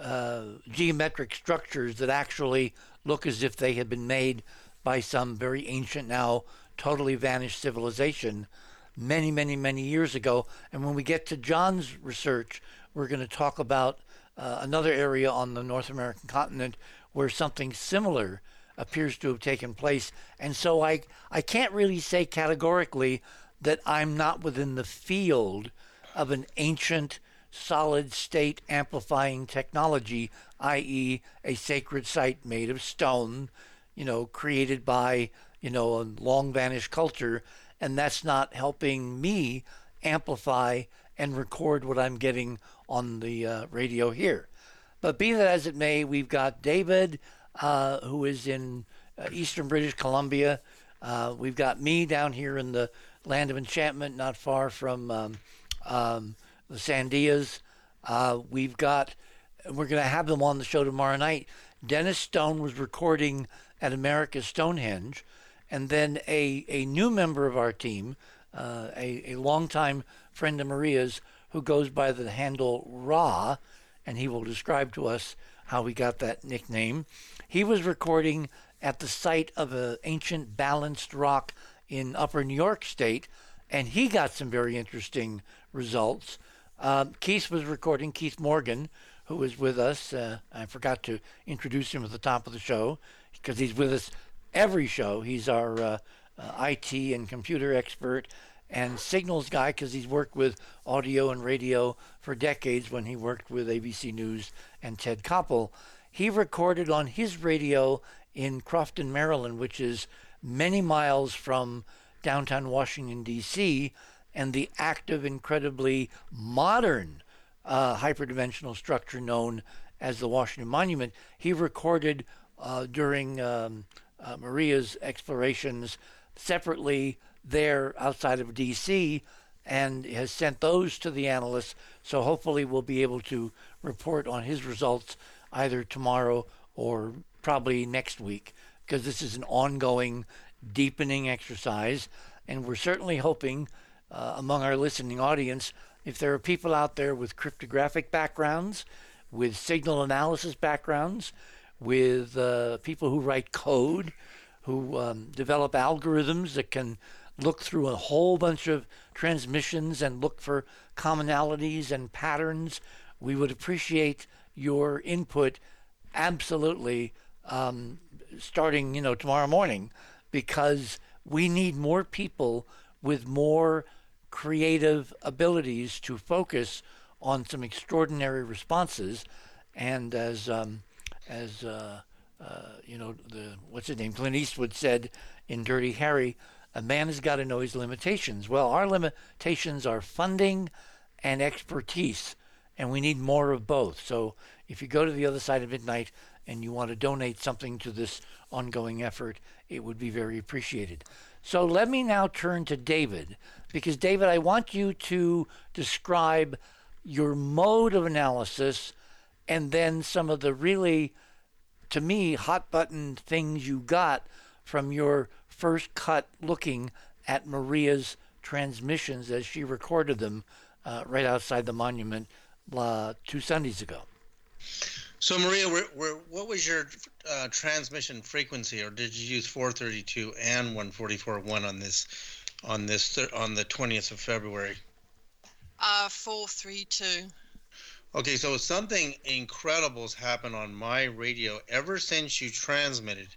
uh, geometric structures that actually look as if they had been made by some very ancient, now totally vanished civilization many, many, many years ago. And when we get to John's research, we're going to talk about uh, another area on the North American continent where something similar appears to have taken place. And so I, I can't really say categorically that I'm not within the field of an ancient solid state amplifying technology, i.e., a sacred site made of stone, you know, created by, you know, a long vanished culture. And that's not helping me amplify and record what I'm getting on the uh, radio here. But be that as it may, we've got David, uh, who is in uh, eastern British Columbia. Uh, we've got me down here in the land of enchantment, not far from um, um, the Sandias. Uh, we've got, we're going to have them on the show tomorrow night. Dennis Stone was recording at America's Stonehenge, and then a, a new member of our team, uh, a, a longtime friend of Maria's who goes by the handle Ra, and he will describe to us how he got that nickname. He was recording at the site of an ancient balanced rock in Upper New York State, and he got some very interesting results. Um, Keith was recording, Keith Morgan, who was with us. Uh, I forgot to introduce him at the top of the show because he's with us every show. He's our uh, uh, IT and computer expert and signals guy because he's worked with audio and radio for decades when he worked with ABC News and Ted Koppel. He recorded on his radio in Crofton, Maryland, which is many miles from downtown Washington, D.C., and the active, incredibly modern uh, hyperdimensional structure known as the Washington Monument. He recorded uh, during um, uh, Maria's explorations separately there outside of D.C. and has sent those to the analysts. So hopefully we'll be able to report on his results either tomorrow or probably next week because this is an ongoing, deepening exercise. And we're certainly hoping uh, among our listening audience if there are people out there with cryptographic backgrounds, with signal analysis backgrounds, with uh, people who write code, who um, develop algorithms that can look through a whole bunch of transmissions and look for commonalities and patterns. We would appreciate your input absolutely um, starting, you know, tomorrow morning because we need more people with more creative abilities to focus on some extraordinary responses. And as um, as uh, uh, you know, the what's his name, Clint Eastwood said in Dirty Harry, a man has got to know his limitations. Well, our limitations are funding and expertise, and we need more of both. So if you go to the other side of midnight and you want to donate something to this ongoing effort, it would be very appreciated. So let me now turn to David, because David, I want you to describe your mode of analysis and then some of the really, to me, hot button things you got from your first cut looking at Maria's transmissions as she recorded them uh, right outside the monument uh, two Sundays ago. So, Maria, we're, we're, what was your uh, transmission frequency, or did you use 432 and 144.1 on this on this th- on the 20th of February? Uh, 432. Okay, so something incredible has happened on my radio ever since you transmitted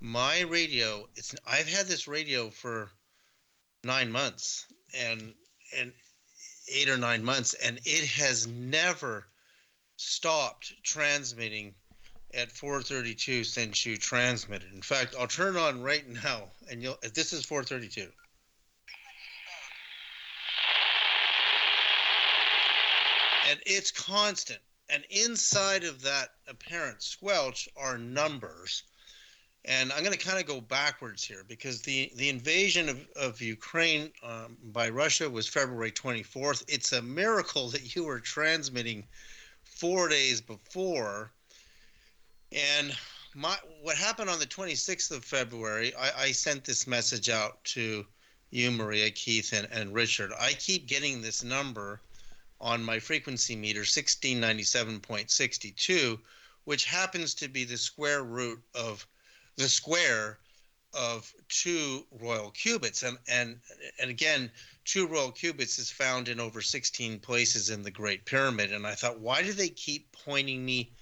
my radio it's i've had this radio for nine months and and eight or nine months and it has never stopped transmitting at 432 since you transmitted in fact i'll turn on right now and you'll this is 432 and it's constant and inside of that apparent squelch are numbers and I'm going to kind of go backwards here because the, the invasion of, of Ukraine um, by Russia was February 24th. It's a miracle that you were transmitting four days before. And my what happened on the 26th of February, I, I sent this message out to you, Maria, Keith, and, and Richard. I keep getting this number on my frequency meter, 1697.62, which happens to be the square root of – the square of two royal cubits. And and and again two royal cubits is found in over 16 places in the great pyramid. And i thought why do they keep pointing me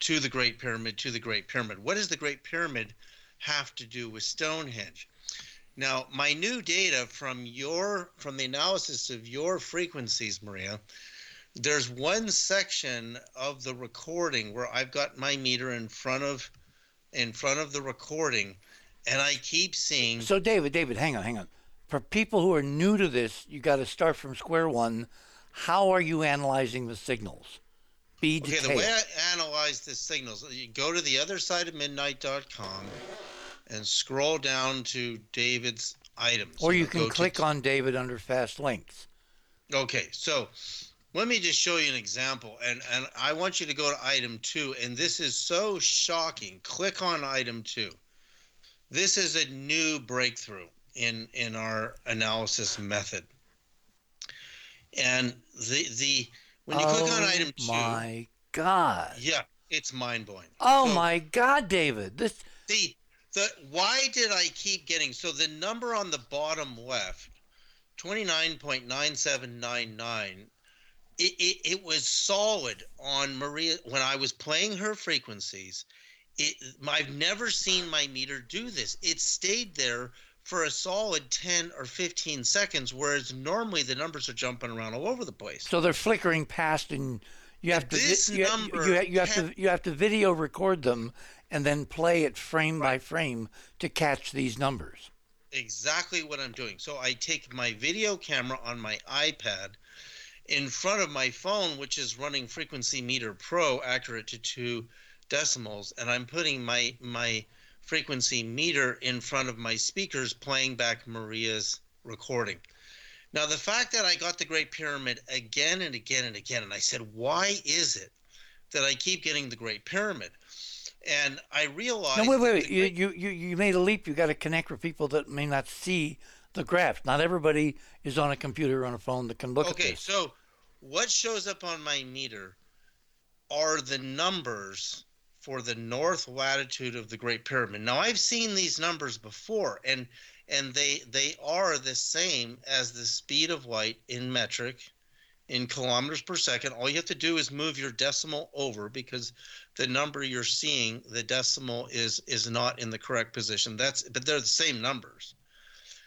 to the great pyramid to the great pyramid? What does the great pyramid have to do with stonehenge now my new data from your from the analysis of your frequencies maria there's one section of the recording where i've got my meter in front of in front of the recording, and I keep seeing. So, David, David, hang on, hang on. For people who are new to this, you got to start from square one. How are you analyzing the signals? Be detailed. Okay, the way I analyze the signals, you go to the other side of midnight.com and scroll down to David's items. Or you can click to... on David under fast links. Okay, so let me just show you an example and and i want you to go to item two and this is so shocking click on item two This is a new breakthrough in in our analysis method. And the the when you oh, click on oh item two, my God. yeah, it's mind blowing. Oh So- my God, David. This The the why did I keep getting so the number on the bottom left, twenty nine point nine seven nine nine. It, it, it was solid on Maria when I was playing her frequencies. It I've never seen my meter do this. It stayed there for a solid 10 or 15 seconds, whereas normally the numbers are jumping around all over the place. so they're flickering past and you have to vi- This you, number you, you have to you have to video record them and then play it frame by frame to catch these numbers. exactly what I'm doing. So I take my video camera on my iPad in front of my phone, which is running Frequency Meter Pro, accurate to two decimals, and I'm putting my my frequency meter in front of my speakers, playing back Maria's recording. Now, the fact that I got the Great Pyramid again and again and again, and I said, why is it that I keep getting the Great Pyramid? And I realized. No, wait, wait, wait. You, you, you, you made a leap. You got to connect with people that may not see the graph. Not everybody is on a computer or on a phone that can look at this. Okay, so what shows up on my meter are the numbers for the north latitude of the Great Pyramid. Now I've seen these numbers before and and they they are the same as the speed of light in metric in kilometers per second. All you have to do is move your decimal over because the number you're seeing, the decimal is is not in the correct position. That's but they're the same numbers.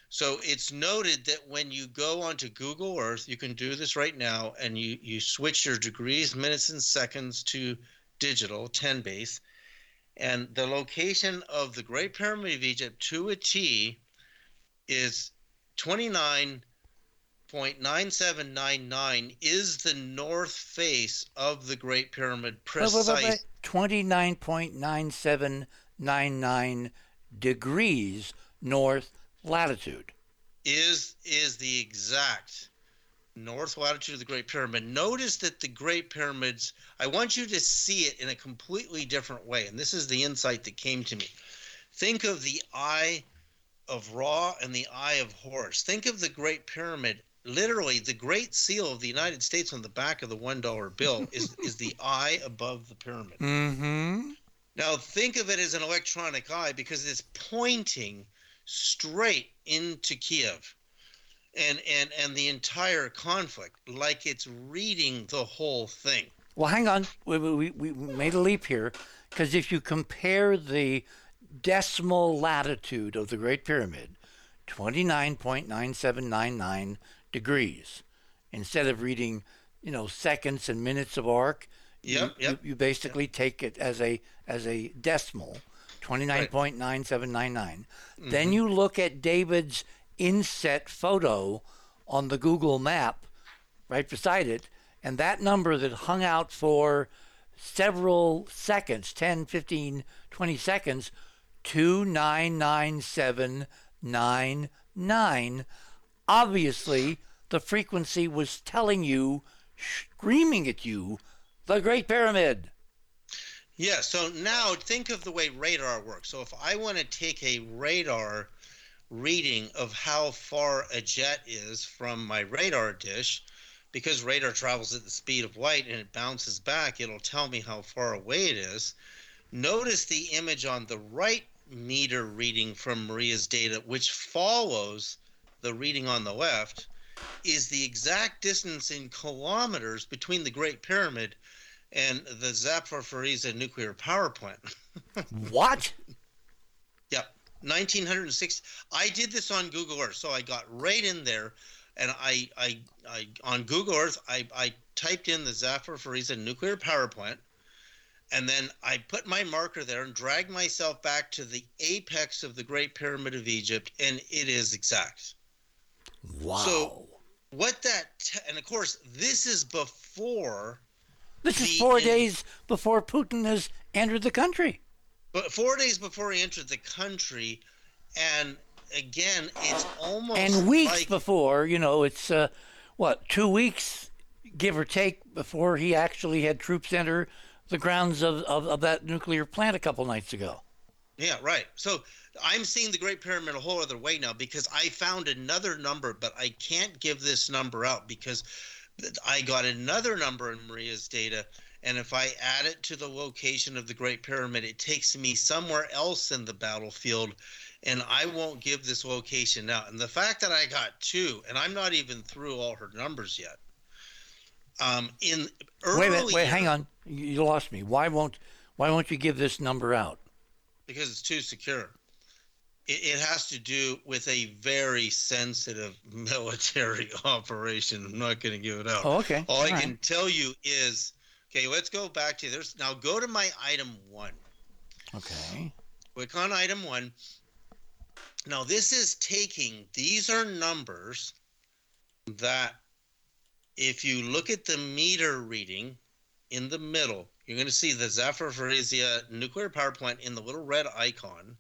So it's noted that when you go onto Google Earth, you can do this right now, and you, you switch your degrees, minutes, and seconds to digital, 10 base, and the location of the Great Pyramid of Egypt to a T is 29.9799 is the north face of the Great Pyramid precise. 29.9799 degrees north latitude. is is the exact north latitude of the Great Pyramid. Notice that the Great Pyramids, I want you to see it in a completely different way. And this is the insight that came to me. Think of the eye of Ra and the eye of Horus. Think of the Great Pyramid. Literally, the Great Seal of the United States on the back of the one dollar bill is, is the eye above the pyramid. Mm-hmm. Now think of it as an electronic eye because it's pointing straight into Kiev and and and the entire conflict like it's reading the whole thing. Well, hang on. We, we, we made a leap here because if you compare the decimal latitude of the Great Pyramid, 29.9799 degrees, instead of reading, you know, seconds and minutes of arc, you, Yep, yep. you, you basically take it as a as a decimal, 29.9799. Then mm-hmm. you look at David's inset photo on the Google map right beside it, and that number that hung out for several seconds 10, 15, 20 seconds 299799. Obviously, the frequency was telling you, screaming at you, the Great Pyramid. Yeah, so now think of the way radar works. So if I want to take a radar reading of how far a jet is from my radar dish, because radar travels at the speed of light and it bounces back, it'll tell me how far away it is. Notice the image on the right meter reading from Maria's data, which follows the reading on the left, is the exact distance in kilometers between the Great Pyramid and the Zaporizhzhia nuclear power plant. What? Yep, 1906. I did this on Google Earth, so I got right in there, and I, I, I on Google Earth, I, I typed in the Zaporizhzhia nuclear power plant, and then I put my marker there and dragged myself back to the apex of the Great Pyramid of Egypt, and it is exact. Wow. So- What that, t- and of course, this is before this is four in- days before Putin has entered the country. But four days before he entered the country, and again, it's almost and weeks like, before, you know, it's uh, what two weeks, give or take, before he actually had troops enter the grounds of, of, of that nuclear plant a couple nights ago. Yeah, right. So I'm seeing the Great Pyramid a whole other way now because I found another number, but I can't give this number out because I got another number in Maria's data. And if I add it to the location of the Great Pyramid, it takes me somewhere else in the battlefield. And I won't give this location out. And the fact that I got two, and I'm not even through all her numbers yet. Um, in wait, wait, wait, hang on. You lost me. Why won't why won't you give this number out? Because it's too secure it, it has to do with a very sensitive military operation. I'm not going to give it out. Oh, okay. All, All I right. can tell you is, okay, let's go back to this. Now go to my item one. Okay. Click on item one. Now this is taking, these are numbers that if you look at the meter reading in the middle, you're going to see the Zaporizhzhia nuclear power plant in the little red icon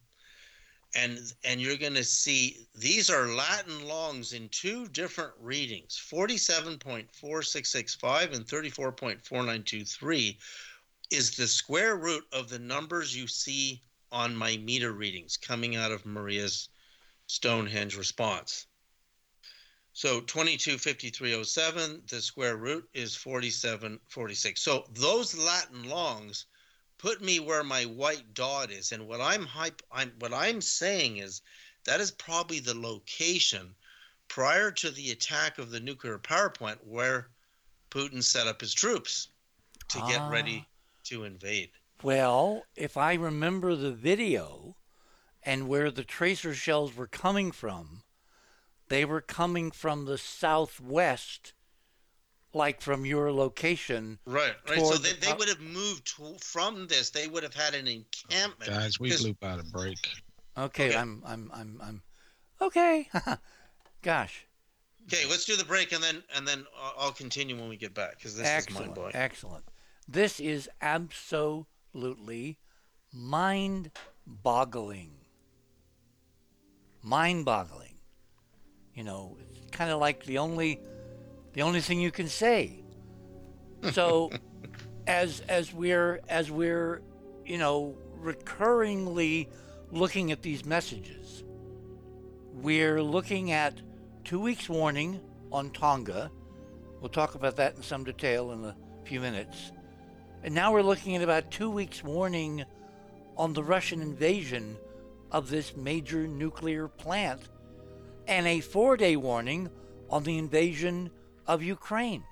and and you're going to see these are Latin longs in two different readings 47.4665 and 34.4923 is the square root of the numbers you see on my meter readings coming out of Maria's Stonehenge response. So 225307, the square root is 4746. So those Latin longs put me where my white dot is. And what I'm hype, I'm what I'm saying is that is probably the location prior to the attack of the nuclear power plant where Putin set up his troops to get ah. ready to invade. Well, if I remember the video and where the tracer shells were coming from, they were coming from the southwest like from your location. Right, right. So they, they would have moved to, from this. They would have had an encampment. Guys, we loop out a break. Okay, okay, I'm, I'm, I'm, I'm. Okay. Gosh. Okay, let's do the break and then and then I'll continue when we get back because this excellent, is mind blowing. Excellent. This is absolutely mind-boggling. Mind-boggling. You know, it's kind of like the only the only thing you can say. Hmm. So as as we're as we're you know recurringly looking at these messages, we're looking at two weeks warning on Tonga. We'll talk about that in some detail in a few minutes. And now we're looking at about two weeks warning on the Russian invasion of this major nuclear plant and a four day warning on the invasion of Ukraine.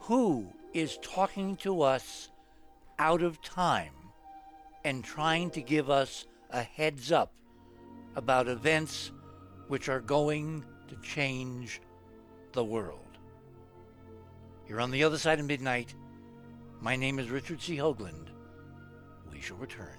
Who is talking to us out of time and trying to give us a heads up about events which are going to change the world? You're on the other side of midnight. My name is Richard C. Hoagland. We shall return.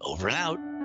Over and out.